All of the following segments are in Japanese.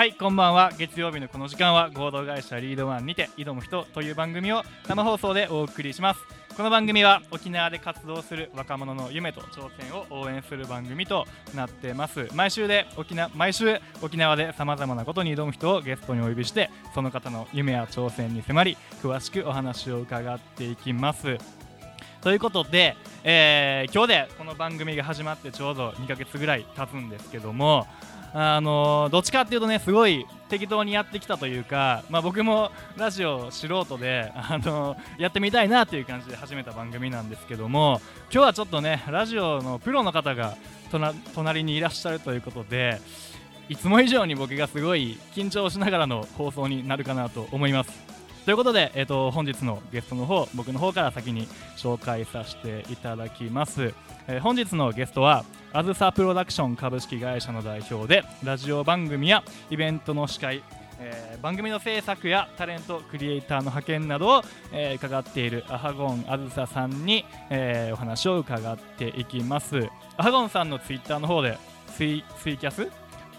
はいこんばんは。月曜日のこの時間は合同会社リードワンにて挑む人という番組を生放送でお送りします。この番組は沖縄で活動する若者の夢と挑戦を応援する番組となってます。毎週で沖縄毎週沖縄でさまざまなことに挑む人をゲストにお呼びしてその方の夢や挑戦に迫り詳しくお話を伺っていきます。ということで、えー今日でこの番組が始まってちょうど2ヶ月ぐらい経つんですけどもあのどっちかっていうとねすごい適当にやってきたというか、まあ、僕もラジオ素人で、あのやってみたいなという感じで始めた番組なんですけども今日はちょっとねラジオのプロの方が隣にいらっしゃるということでいつも以上に僕がすごい緊張しながらの放送になるかなと思います。ということで、えー、と本日のゲストの方僕の方から先に紹介させていただきます、えー本日のゲストはあずさプロダクション株式会社の代表でラジオ番組やイベントの司会、えー番組の制作やタレントクリエイターの派遣などを、えー伺っているアハゴンあずささんに、えーお話を伺っていきます。アハゴンさんのツイッターの方でツイツイキャス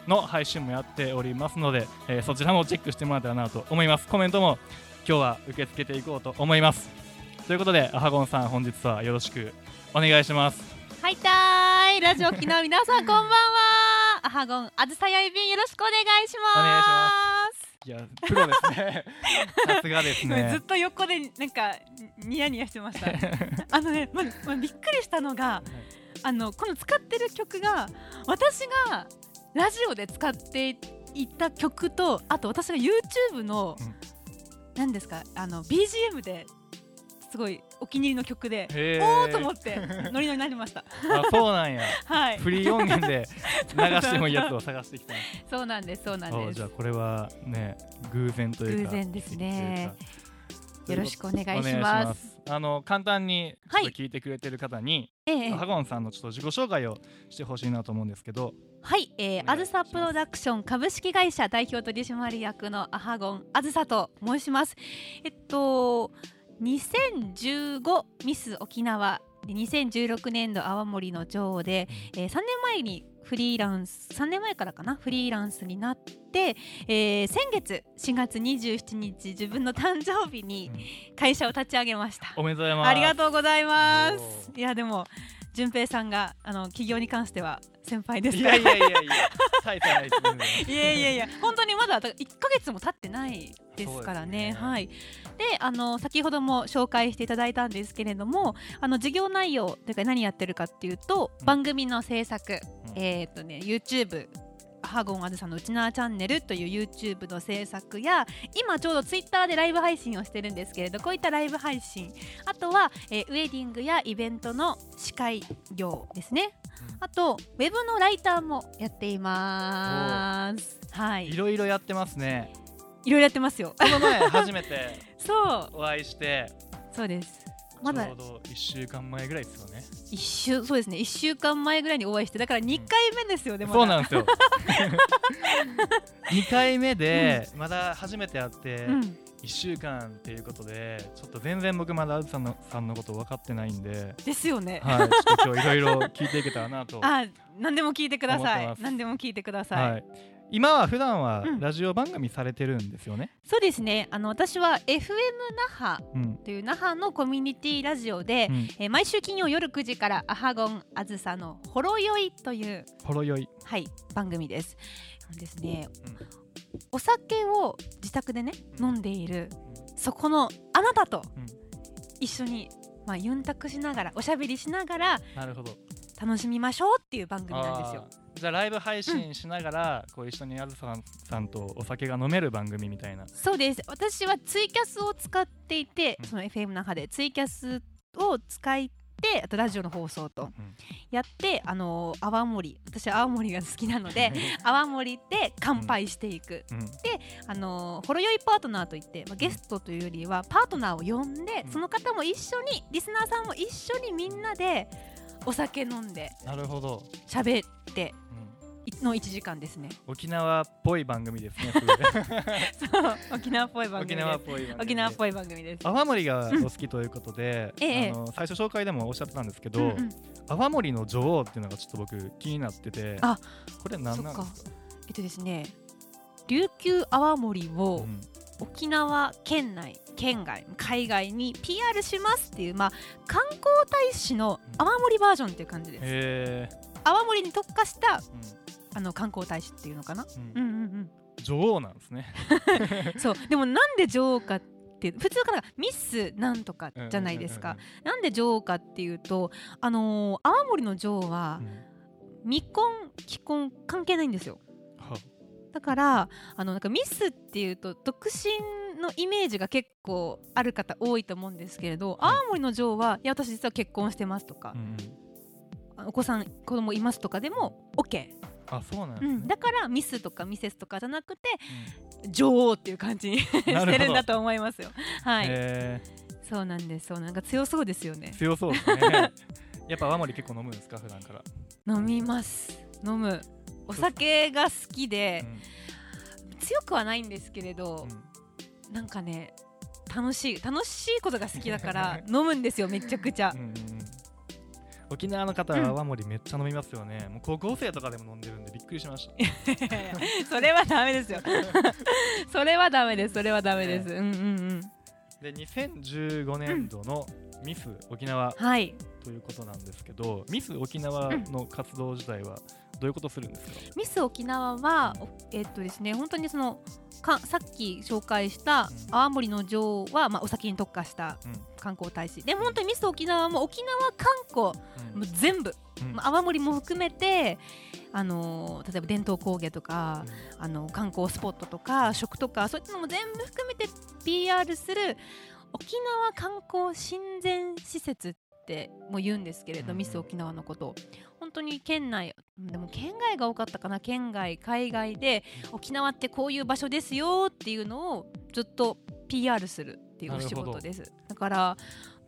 の配信もやっておりますので、えーそちらもチェックしてもらったらなと思います。コメントも今日は受け付けていこうと思います。ということでアハゴンさん本日はよろしくお願いします。はいたーい。ラジオ機の皆さんこんばんは。アハゴンあずさやいびんよろしくお願いします。お願いします。いやプロですね。さすがですごめんずっねと横でなんかニヤニヤしてました。あのね、ままびっくりしたのがあのこの使ってる曲が私がラジオで使っていた曲とあと私が YouTube の、うん何ですか？あの BGM ですごいお気に入りの曲でおーと思ってノリノリになりました。あそうなんや。はい。フリー音源で 流してもいいやつを探してきたそうなんですそうなんです。あじゃあこれはね偶然というか偶然ですね。よろしくお願いします。あの簡単に聞いてくれてる方に、ええ。ハゴンさんのちょっと自己紹介をしてほしいなと思うんですけどはい、えー、あずさプロダクション株式会社代表取締役のアハゴンあずさと申します。えっと2015ミス沖縄で2016年度泡盛の女王で、えー、3年前にフリーランス3年前からかな？フリーランスになって、えー、先月4月27日自分の誕生日に会社を立ち上げました。おめでとうございますありがとうございまおす。いやでも順平さんがあの企業に関しては先輩ですいやいやいやいやいです全然いやいやいや本当にまだ1ヶ月も経ってないですからね。ね。はい。であの先ほども紹介していただいたんですけれどもあの事業内容というか何やってるかっていうと、うん。番組の制作、うん。えーっとね YouTube アハゴンあずさのうちなーチャンネルという YouTube の制作や今ちょうど Twitter でライブ配信をしてるんですけれどこういったライブ配信あとは、えーウェディングやイベントの司会業ですね。うん。あとウェブのライターもやっています。はい。いろいろやってますね。いろいろやってますよ。この前初めて そう。お会いして。そうですまだちょうど1週間前ぐらいですよね。一週そうですね。一週間前ぐらいにお会いしてだから二回目ですよね、まだ。そうなんですよ。2回目でまだ初めて会ってうん。1週間っていうことでちょっと全然僕まだあずさんのさんのこと分かってないんでですよね、はいちょっと今日いろいろ聞いていけたらなと あ何でも聞いてください。何でも聞いてください、はい今は普段はうん。ラジオ番組されてるんですよね？そうですね。あの私は FM 那覇うん。という那覇のコミュニティラジオで、うん。えー毎週金曜夜9時からアハゴンあずさのほろ酔いというほろ酔いはい番組です。ですね、うん。お酒を自宅でね、うん。飲んでいるそこのあなたとうん。一緒に、まあ、ユンタクしながらおしゃべりしながらなるほど。楽しみましょうっていう番組なんですよ。じゃあライブ配信しながら、こう一緒にあずささんとお酒が飲める番組みたいな。そうです。私はツイキャスを使っていて、うん。その FM の中でツイキャスを使ってあとラジオの放送とうん。やってあのー泡盛私は青森が好きなので 泡盛で乾杯していく、うん。あのーほろ酔いパートナーといって、まあ、ゲストというよりはパートナーを呼んで、うん。その方も一緒にリスナーさんも一緒にみんなでお酒飲んでなるほど、喋っての1時間ですね。沖縄っぽい番組ですね 沖縄っぽい番組沖です。縄っぽい番組。沖縄っぽい番組です。泡盛がお好きということで、ええあの最初紹介でもおっしゃってたんですけど、うんうん。泡盛の女王っていうのがちょっと僕気になっててあこれ何なんですか？えっとですね琉球泡盛うをん沖縄県内県外海外に PR しますっていう、まあ、観光大使の泡盛バージョンっていう感じです。泡盛に特化したうん。あの観光大使っていうのかな？うん。うんうん女王なんですね。う んそう。でもなんで女王かって普通からミスなんとかじゃないですか。なんで女王かっていうとあのー泡盛の女王はうん。うんうん未婚既婚関係ないんですよ。はだからあのなんかミスっていうと独身のイメージが結構ある方多いと思うんですけれど、はい。青森の女王はいや私実は結婚してますとかう、んうん。お子さん子供いますとかでも OK、あそうなんですねうん、だからミスとかミセスとかじゃなくて女王っていう感じに してるんだと思いますよ。はい。へそうなんですそうなんか強そうですよえね。強そうですね。やっぱ泡盛結構飲むんですか普段から？飲みます。飲むお酒が好きで強くはないんですけれどうん、うんなんかね楽しい楽しいことが好きだから 飲むんですよめちゃくちゃ。うんうんうん。沖縄の方は泡盛めっちゃ飲みますよね、もう高校生とかでも飲んでるんでびっくりしました。それはダメですよ。それはダメですそれはダメです。うんうんうん。で2015年度のミス沖縄はい。ということなんですけど、ミス沖縄の活動自体はどういうことするんですか、ミス沖縄はおえっとですね本当にそのかさっき紹介したうん。泡盛の女王は、まあ、お酒に特化したうん。観光大使。で本当にミス沖縄も沖縄観光うん。もう全部、うん。まあ、泡盛も含めてあのー例えば伝統工芸とか、あの観光スポットとか食とかそういったのも全部含めて PR する沖縄観光親善施設っても言うんですけれど、うんミス沖縄のことを。本当に県内でも県外が多かったかな。県外海外で沖縄ってこういう場所ですよっていうのをずっと PR するっていうお仕事です。だから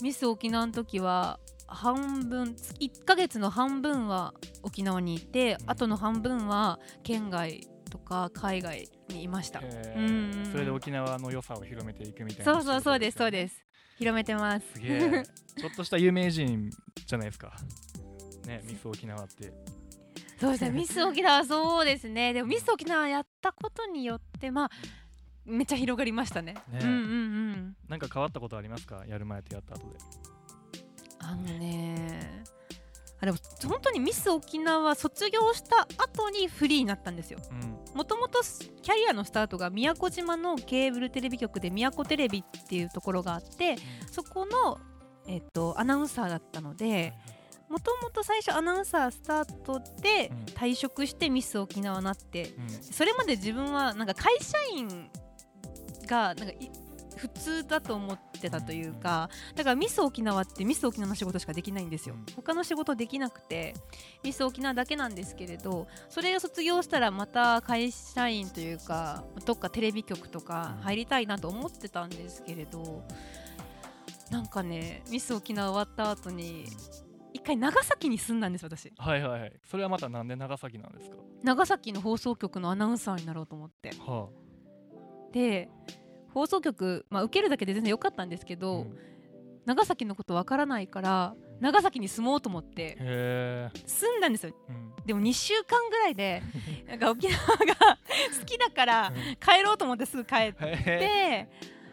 ミス沖縄の時は半分1ヶ月の半分は沖縄にいて、うん。あとの半分は県外とか海外にいました。へうんうんそれで沖縄の良さを広めていくみたいな。そうそうそうですそうすです広めてます。すげえ。ちょっとした有名人じゃないですか。ねミス沖縄って。そうですね。ミス沖縄そうですね。でもミス沖縄やったことによってまあめっちゃ広がりましたね。ね。うんうんうん。なんか変わったことありますか？やる前とやった後で。あのねあでも本当にミス沖縄卒業した後にフリーになったんですよ。うん。もともとキャリアのスタートが宮古島のケーブルテレビ局で宮古テレビっていうところがあってそこの、えっと、アナウンサーだったのでもともと最初アナウンサースタートでうん。退職してミス沖縄になってうん。それまで自分はなんか会社員がなんかい普通だと思ってたというかだからミス沖縄ってミス沖縄の仕事しかできないんですよ。うん。他の仕事できなくてミス沖縄だけなんですけれどそれを卒業したらまた会社員というかどっかテレビ局とか入りたいなと思ってたんですけれどなんかねミス沖縄終わった後に一回長崎に住んだんです私。はいはいはい。それはまたなんで長崎なんですか？長崎の放送局のアナウンサーになろうと思って。はで放送局、まあ、受けるだけで全然良かったんですけあど、うん。長崎のことわからないから長崎に住もうと思って住んだんですよ。うん。でも2週間ぐらいで なんか沖縄が 好きだから帰ろうと思ってすぐ帰って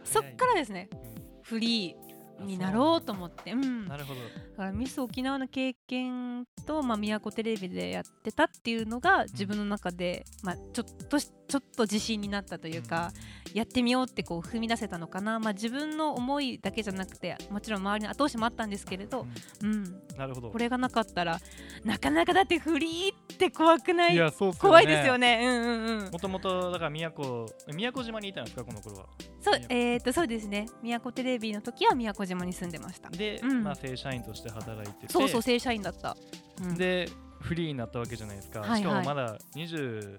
そっからですねうん。フリーになろうと思ってうん。だなるほど。からミス沖縄の経験と、まあ、宮古テレビでやってたっていうのが自分の中で、まあ、ちょっとしちょっと自信になったというか、やってみようってこう踏み出せたのかな、まあ、自分の思いだけじゃなくてもちろん周りの後押しもあったんですけれど、うん、うん。なるほど。これがなかったらなかなかだってフリーって怖くない？いやそうね。怖いですよね。うんうんうん。もともとだから宮古宮古島にいたんですかこの頃は？そうえー、とそうですね。宮古テレビの時は宮古島に住んでました。で、うん。まあ正社員として働いてて。そうそう正社員だった、うん。でフリーになったわけじゃないですか、はいはい。しかもまだ20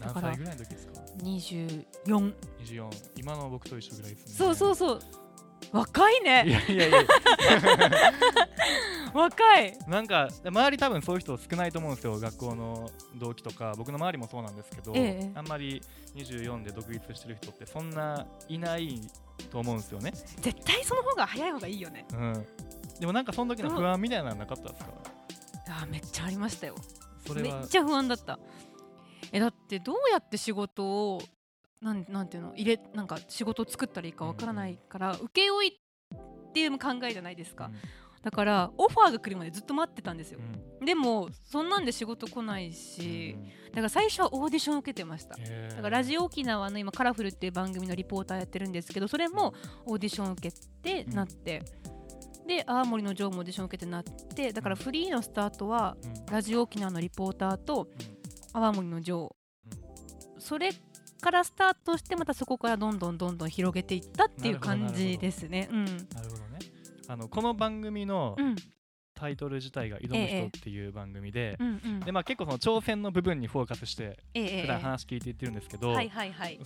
何だから歳ぐらいの時ですか？24 24今の僕と一緒ぐらいですね。そうそうそう若いいねやいやいや。若い。なんか周り多分そういう人少ないと思うんですよ学校の同期とか。僕の周りもそうなんですけど、ええ。あんまり24で独立してる人ってそんないないと思うんですよね、絶対その方が早い方がいいよね。うん、でもなんかその時の不安みたいなのなかったですか？あーめっちゃありましたよ。めっちゃ不安だった。えだってどうやって仕事をなんなんていうの？入れなんか仕事を作ったらいいかわからないから、請け負いっていう考えじゃないですか、だからオファーが来るまでずっと待ってたんですよ。う、ん。でもそんなんで仕事来ないし、だから最初はオーディションを受けてました。へー。だからラジオ沖縄の今カラフルっていう番組のリポーターやってるんですけどそれもオーディションを受けてうんなって、で青森のジョーもオーディションを受けてなってだからフリーのスタートはうん。ラジオ沖縄のリポーターとうん。泡盛のジョー、それからスタートしてまたそこからどんどんどんどん広げていったっていう感じですね。うん。なるほどね。あのこの番組のうんタイトル自体が「挑む人」っていう番組で、結構その挑戦の部分にフォーカスして普段話聞いていってるんですけど、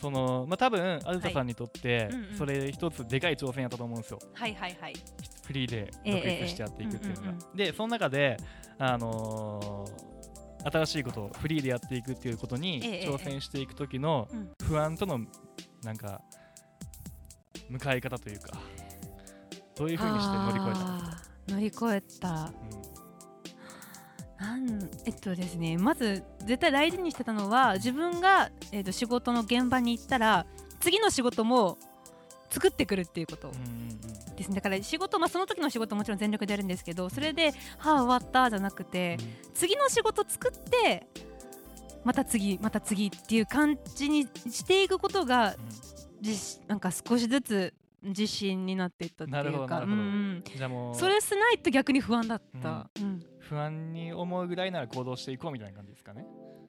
そのまあ、多分あずささんにとってそれ一つでかい挑戦やったと思うんですよ。はいはいはい。フリーでええ独立してやっていくっていうのが、でその中で、あのー新しいことをフリーでやっていくっていうことにええ挑戦していく時のうん。不安とのなんか向かい方というかどういうふうにして乗り越えた？んですか、乗り越えた。なんえっとですねまず絶対大事にしてたのは自分が、えっと仕事の現場に行ったら次の仕事も作ってくるっていうこと。うんうんうんですね。だから仕事、まあ、その時の仕事もちろん全力でやるんですけどそれで「はあ終わった」じゃなくて次の仕事作ってまた次また次っていう感じにしていくことがじなんか少しずつ自信になっていったっていうかそれしないと逆に不安だった、うん。不安に思うぐらいなら行動していこうみたいな感じですかね。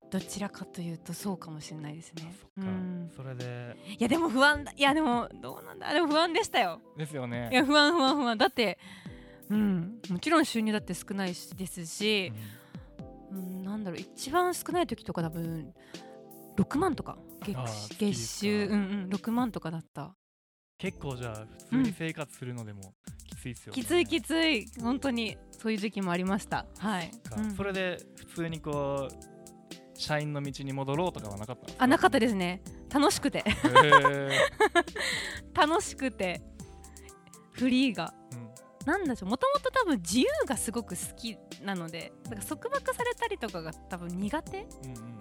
どちらかというとそうかもしれないですね。そうん。それで。いやでも不安だ。いやでもどうなんだ？でも不安でしたよ。ですよね。いや不安不安不安。だってうん。もちろん収入だって少ないしですし、うん、なんだろう。一番少ない時とか多分6万とか。月月収。うんうん。6万とかだった。結構じゃあ普通に生活するのでもきついっすよね。きついきつい。本当にそういう時期もありました。はい、か。うん。それで普通にこう社員の道に戻ろうとかはなかったあなかったですね。楽しくて。楽しくて。フリーが。うん。なんだしょうもともと多分自由がすごく好きなのでだから束縛されたりとかが多分苦手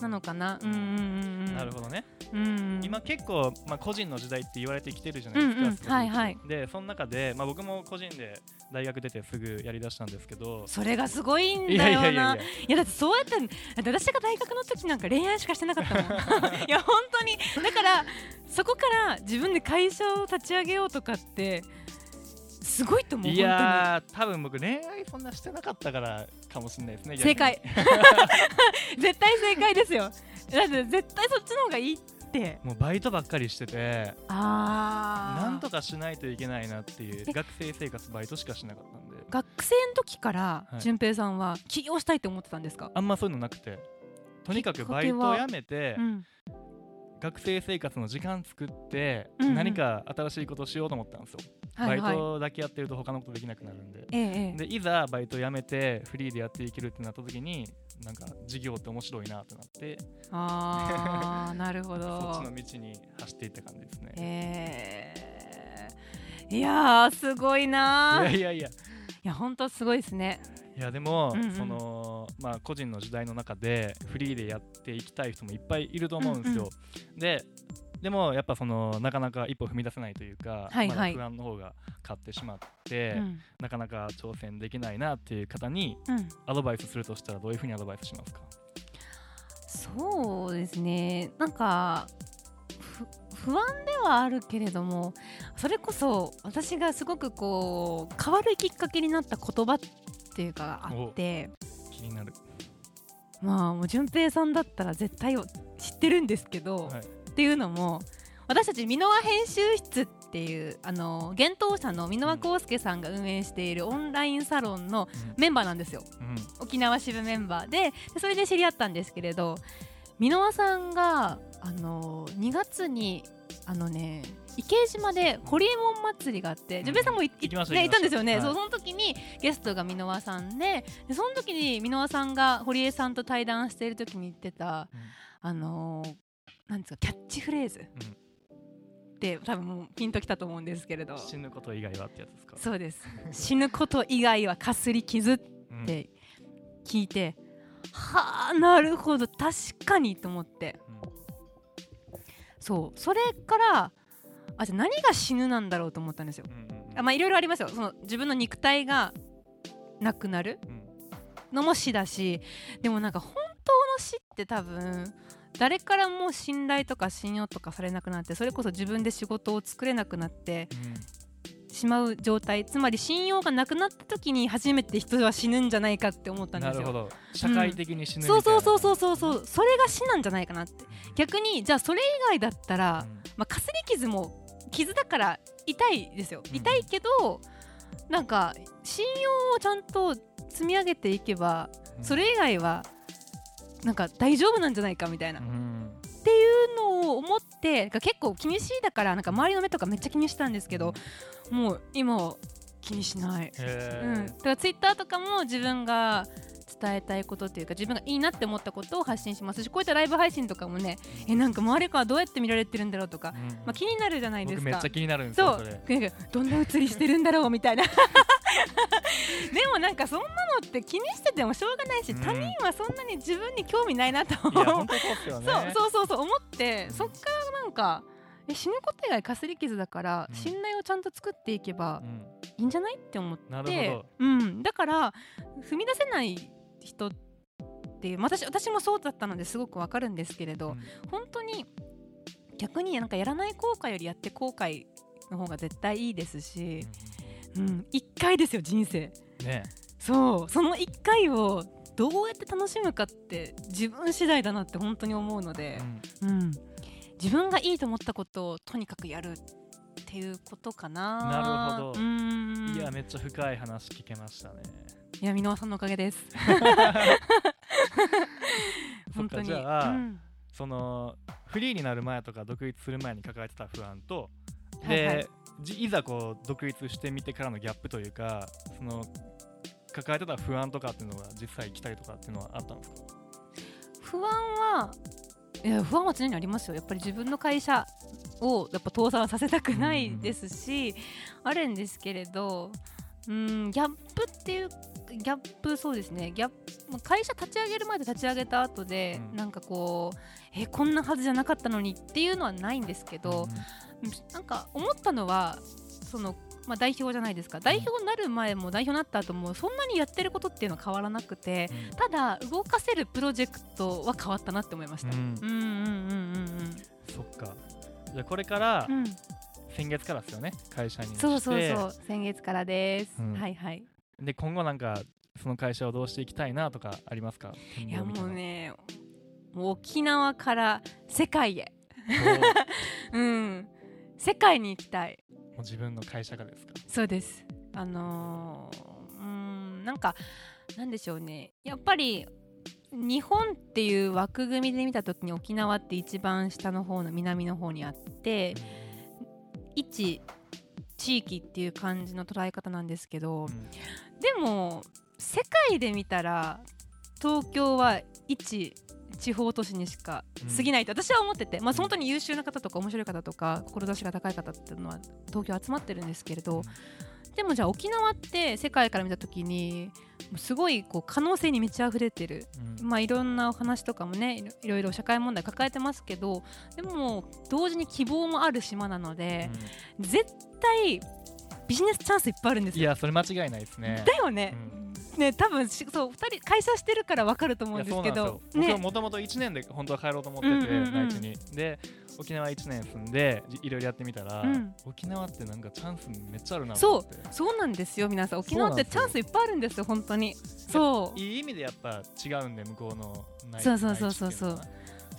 なのかな。うんうんうんうんなるほどね、うん。今結構、まあ、個人の時代って言われてきてるじゃないですか、はいはい。でその中で、まあ、僕も個人で大学出てすぐやりだしたんですけどそれがすごいんいだよな。いやいやいやいや。いやだってそうやって私が大学の時なんか恋愛しかしてなかったもん。いや本当に。だからそこから自分で会社を立ち上げようとかってすごいと思ういやー多分僕恋愛そんなしてなかったからかもしれないですね正解。絶対正解ですよだって絶対そっちの方がいいって。もうバイトばっかりしててあなんとかしないといけないなっていう学生生活バイトしかしなかったんで。学生の時からはい。淳平さんは起業したいと思ってたんですか、あんまそういうのなくて。とにかくバイトを辞めてうん、学生生活の時間作ってうんうん。何か新しいことをしようと思ったんですよ、はいはい。バイトだけやってると他のことできなくなるんで。でいざバイト辞めてフリーでやっていけるってなった時になんか事業って面白いなってなって。あー なるほそっどちの道に走っていった感じですね。えー、いやーすごいないーいやいや。いやや本当すごいですね。いやでも、うんうん。そのまあ個人の時代の中でフリーでやっていきたい人もいっぱいいると思うんですよ、ででもやっぱそのなかなか一歩踏み出せないというか、はいはい。不安の方が勝ってしまって、うん。なかなか挑戦できないなっていう方にうん。アドバイスするとしたらどういうふうにアドバイスしますか？そうですね。なんかふ不安ではあるけれどもそれこそ私がすごくこう変わるきっかけになった言葉っていうかあって気になる、まあもう淳平さんだったら絶対知ってるんですけど、はいっていうのも私たち箕輪編集室っていうあの幻冬舎の箕輪康介さんが運営しているオンラインサロンのメンバーなんですよ。うん。うん沖縄支部メンバー。ででそれで知り合ったんですけれど箕輪さんがあの2月にあのね池江島でホリエモン祭りがあって、うん。淳平さんも行ね、行きましたんですよね、はい。そうその時にゲストが箕輪さんででその時に箕輪さんが堀江さんと対談している時に言ってたあのーなんですかキャッチフレーズ、って多分もうピンときたと思うんですけれど。死ぬこと以外はってやつですか？そうです。死ぬこと以外はかすり傷っうん。て聞いて、はあなるほど確かにと思って。そう。それからあじゃあ何が死ぬなんだろうと思ったんですよ。うんうんうん。あまあいろいろありますよ。その自分の肉体がなくなる。うん。のも死だしでもなんか本当の死って多分誰からも信頼とか信用とかされなくなってそれこそ自分で仕事を作れなくなってしまう状態。つまり信用がなくなった時に初めて人は死ぬんじゃないかって思ったんですよ。なるほど。社会的に死ぬみたそいうなそうそうそうそうそうそれが死なんじゃないかなって。逆にじゃあそれ以外だったら、まあ、かすり傷も傷だから痛いですよ。うん。痛いけど、なんか信用をちゃんと積み上げていけば、うん。それ以外はなんか大丈夫なんじゃないかみたいな、うっんていうのを思って結構気にしいだからなんか周りの目とかめっちゃ気にしたんですけど、もう今は気にしない。うん、だからツイッターとかも自分が伝えたいことっていうか自分がいいなって思ったことを発信しますしこういったライブ配信とかもねえなんか周りからどうやって見られてるんだろうとか、うん。まあ、気になるじゃないですか。僕めっちゃ気になるんですそう。よそれ。なんかどんな写りしてるんだろうみたいな でもなんかそんなのって気にしててもしょうがないし、うん。他人はそんなに自分に興味ないなと思っすよね。そうそうそう思って、うん。そっからなんかえ死ぬこと以外かすり傷だから、うん。信頼をちゃんと作っていけばうん。いいんじゃないって思ってうん、だから踏み出せない人って私私もそうだったのですごくわかるんですけれど、うん。本当に逆になんかやらない後悔よりやって後悔の方が絶対いいですし、うん、1回ですよ人生。ね。そう。その1回をどうやって楽しむかって自分次第だなって本当に思うのでう、ん。うん、自分がいいと思ったことをとにかくやるっていうことかな。なるほど。うん。いやめっちゃ深い話聞けましたね。いや箕輪さんのおかげです。本当に。じゃあ、うん。そのフリーになる前とか独立する前に抱えてた不安とで、はいはい。じいざこう独立してみてからのギャップというかその抱えてた不安とかっていうのが実際来たりとかっていうのはあったんですか？不安はいや不安は常にありますよ。やっぱり自分の会社をやっぱ倒産させたくないですし、あるんですけれどうんギャップっていうギャップそうですね。ギャップまあ会社立ち上げる前と立ち上げた後で、うん。なんかこうえこんなはずじゃなかったのにっていうのはないんですけど、なんか思ったのはその、まあ、代表じゃないですか。代表になる前も代表になった後もそんなにやってることっていうのは変わらなくてうん。ただ動かせるプロジェクトは変わったなって思いました。うん。うんうんうんそっか。じゃあこれからうん。うん。先月からですよね。会社にそうそうそう先月からです。うん。はいはい。で今後なんかその会社をどうしていきたいなとかありますか？いやもうね沖縄から世界へ。うん世界に行きたい。もう自分の会社がですか？そうです。あのー、うーんなんかなんでしょうねやっぱり日本っていう枠組みで見た時に沖縄って一番下の方の南の方にあって一地域っていう感じの捉え方なんですけどうんでも世界で見たら東京は一地方都市にしか過ぎないと私は思ってて、まあ本当に優秀な方とか面白い方とか志が高い方っていうのは東京集まってるんですけれど、でもじゃあ沖縄って世界から見た時にすごいこう可能性に満ち溢れてる、うん。まあいろんなお話とかもねいろいろ社会問題抱えてますけどでも同時に希望もある島なので、絶対ビジネスチャンスいっぱいあるんですよ。いやそれ間違いないですね。だよね、うんね多分しそう2人会社してるから分かると思うんですけど。僕はね。もともと1年で本当は帰ろうと思ってて、うんうんうん。内地に。で沖縄1年住んでじいろいろやってみたら、うん。沖縄ってなんかチャンスめっちゃあるなとそう思って。そうなんですよ皆さん。沖縄ってチャンスいっぱいあるんですよ本当に。そう。いい意味でやっぱ違うんで向こうの内そうそうそうそう。そう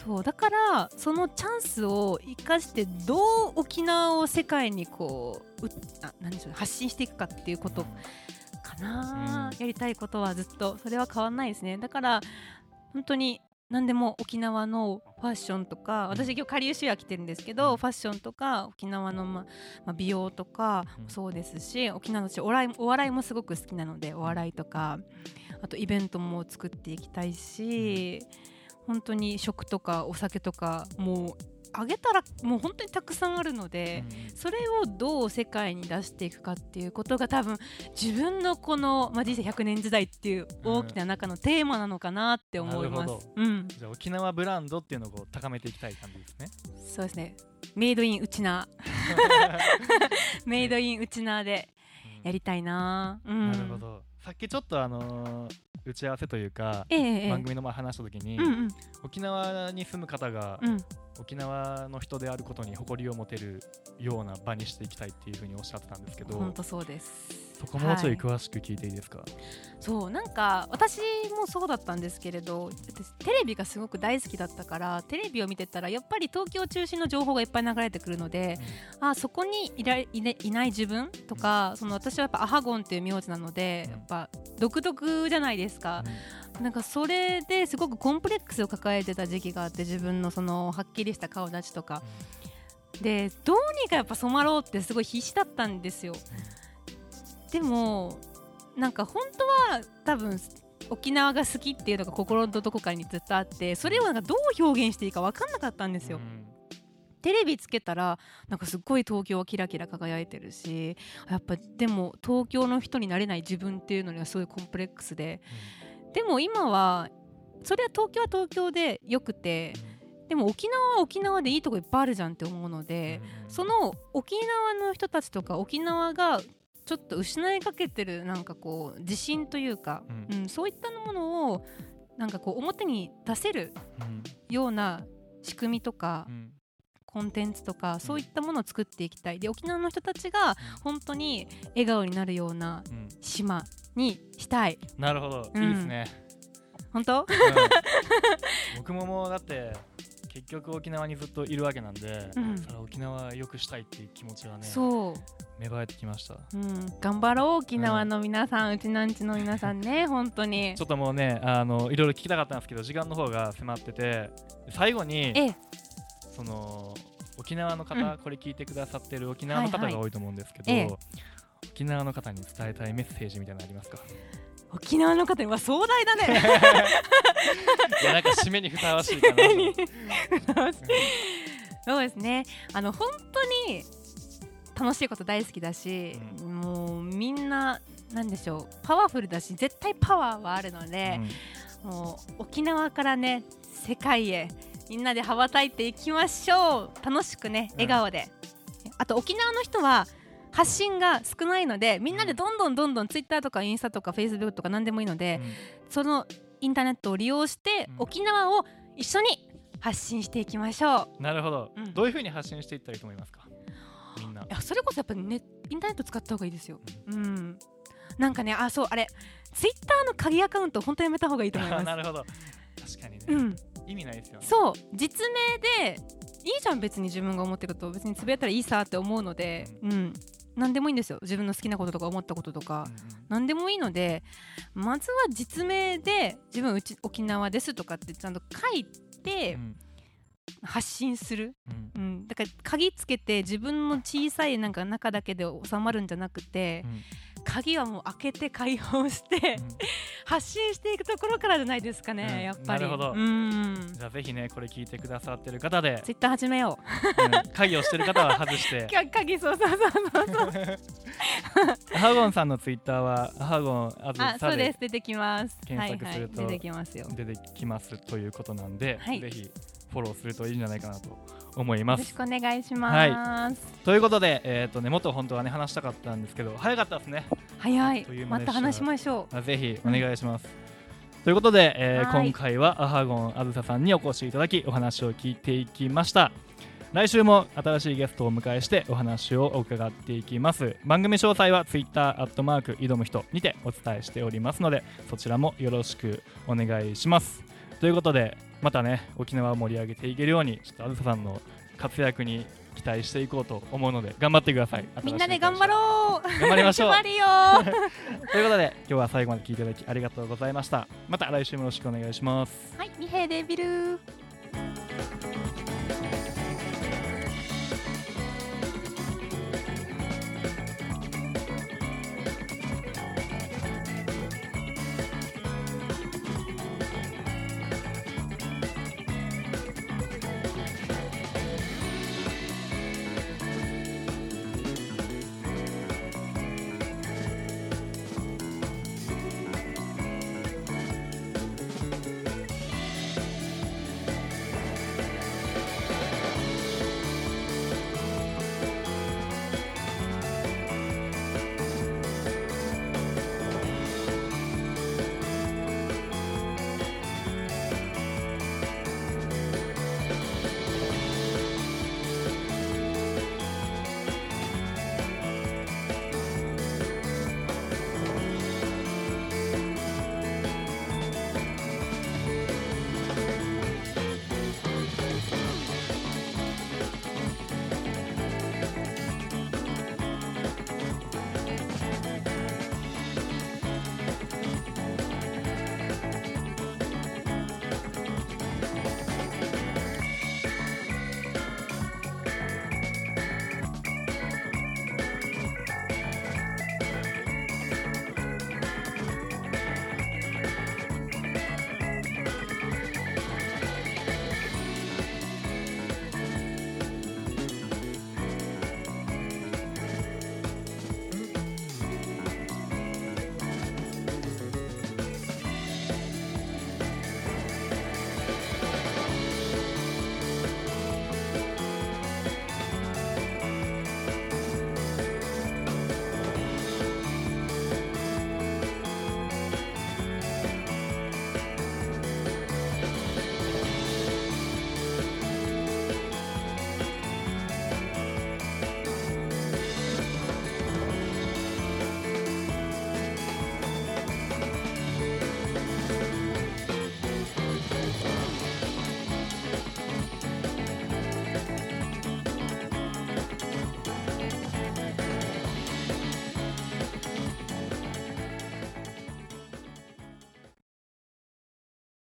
そうだからそのチャンスを生かしてどう沖縄を世界にこううあなんでしょう発信していくかっていうことかな、うん。やりたいことはずっと。それは変わんないですね。だから本当に何でも沖縄のファッションとか私今日かりゆしは来てるんですけど、うん。ファッションとか沖縄の、ままあ、美容とかうん。もそうですし、沖縄の私お笑いお笑いもすごく好きなのでお笑いとかあとイベントも作っていきたいし、本当に食とかお酒とかもうあげたらもう本当にたくさんあるので、うんそれをどう世界に出していくかっていうことが多分自分のこの、まあ、人生100年時代っていう大きな中のテーマなのかなって思います。うん、じゃあ沖縄ブランドっていうのを高めていきたい感じですね。そうですね。メイドインウチナー、メイドインウチナーでやりたいな。うん、なるほ。ど。さっきちょっとあのー打ち合わせというか、ええええ番組の前話した時に、うんうん沖縄に住む方が、うん。沖縄の人であることに誇りを持てるような場にしていきたいっていうふうにおっしゃってたんですけど本当そうです。そこもうちょいはい詳しく聞いていいですか、そうなんか私もそうだったんですけれど私テレビがすごく大好きだったからテレビを見てたらやっぱり東京中心の情報がいっぱい流れてくるので、あそこにいらい,、ね、いない自分とか、その私はやっぱアハゴンっていう名字なので、うん。やっぱ独特じゃないですか、なんかそれですごくコンプレックスを抱えてた時期があって自分のそのはっきりした顔立ちとか。でどうにかやっぱ染まろうってすごい必死だったんですよ。でもなんか本当は多分沖縄が好きっていうのが心のどこかにずっとあってそれをなんかどう表現していいか分かんなかったんですよ、うん。テレビつけたらなんかすっごい東京はキラキラ輝いてるしやっぱでも東京の人になれない自分っていうのにはすごいコンプレックスででも今はそれは東京は東京でよくてでも沖縄は沖縄でいいとこいっぱいあるじゃんって思うので、その沖縄の人たちとか沖縄がちょっと失いかけてるなんかこう自信というか、ううんそういったものをなんかこう表に出せるうん。ような仕組みとかうんコンテンツとかそういったものを作っていきたい。で沖縄の人たちが本当に笑顔になるようなうん。島にしたい。なるほど、うん。いいですね、本当？うん。僕ももうだって結局沖縄にずっといるわけなんで、うん。それは沖縄良くしたいっていう気持ちがねそう。芽生えてきました。うん、頑張ろう沖縄の皆さん、うちなんちの皆さんね本当に。ちょっともうねあのいろいろ聞きたかったんですけど時間の方が迫ってて最後にええその沖縄の方、うん。これ聞いてくださってる沖縄の方はいはい。が多いと思うんですけど、ええ。沖縄の方に伝えたいメッセージみたいなのありますか？沖縄の方には壮大だね。いやなんか締めにふさわしいかなそうですね。あの本当に楽しいこと大好きだし、うもうみんななんでしょう。パワフルだし絶対パワーはあるので、もう沖縄からね世界へみんなで羽ばたいていきましょう。楽しくねうん。笑顔で、あと沖縄の人は発信が少ないのでみんなでどんどんどんどんツイッターとかインスタとかフェイスブックとか何でもいいので、そのインターネットを利用して、うん。沖縄を一緒に発信していきましょう。うんなるほど、うん。どういうふうに発信していったらいいと思いますか？みんな。いやそれこそやっぱりねインターネット使った方がいいですよ。うん。なんかねあそうあれツイッターの鍵アカウント本当やめた方がいいと思います。なるほど。確かにね、うん意味ないですよね。そう。実名でいいじゃん別に自分が思ってること。別につぶやいたらいいさって思うのでうん。何でもいいんですよ。自分の好きなこととか思ったこととか。うんうん何でもいいのでまずは実名で自分うち沖縄ですとかってちゃんと書いてうん。発信する、うん。うん、だから鍵つけて自分の小さいなんか中だけで収まるんじゃなくてうん鍵はもう開けて開放して発信していくところからじゃないですかね、うん。やっぱり。なるほど。うん。じゃあぜひねこれ聞いてくださってる方で、ツイッター始めよう。ん。会議をしてる方は外して。鍵そうそうそうそうそう。アハゴンさんのツイッターはアハゴンあずあさでそうです。出てきます。検索するとはいはい、出てきますよ。出てきますということなんで、はい。ぜひフォローするといいんじゃないかなと思います。よろしくお願いします、ということで、えーとね、もっと本当はね話したかったんですけど早かったですね。早い。といまた。た話しましょあぜひお願いします、ということで、えーはい。今回はアハゴンあずささんにお越しいただきお話を聞いていきました。来週も新しいゲストをお迎えしてお話を伺っていきます。番組詳細は Twitter アットマーク挑む人にてお伝えしておりますのでそちらもよろしくお願いします。ということでまたね沖縄を盛り上げていけるようにちょっとあずささんの活躍に期待していこうと思うので頑張ってください。うみんなで頑張ろう。頑張りましょう。頑張るよということで今日は最後まで聞いていただきありがとうございました。また来週もよろしくお願いします。はい、二平デビル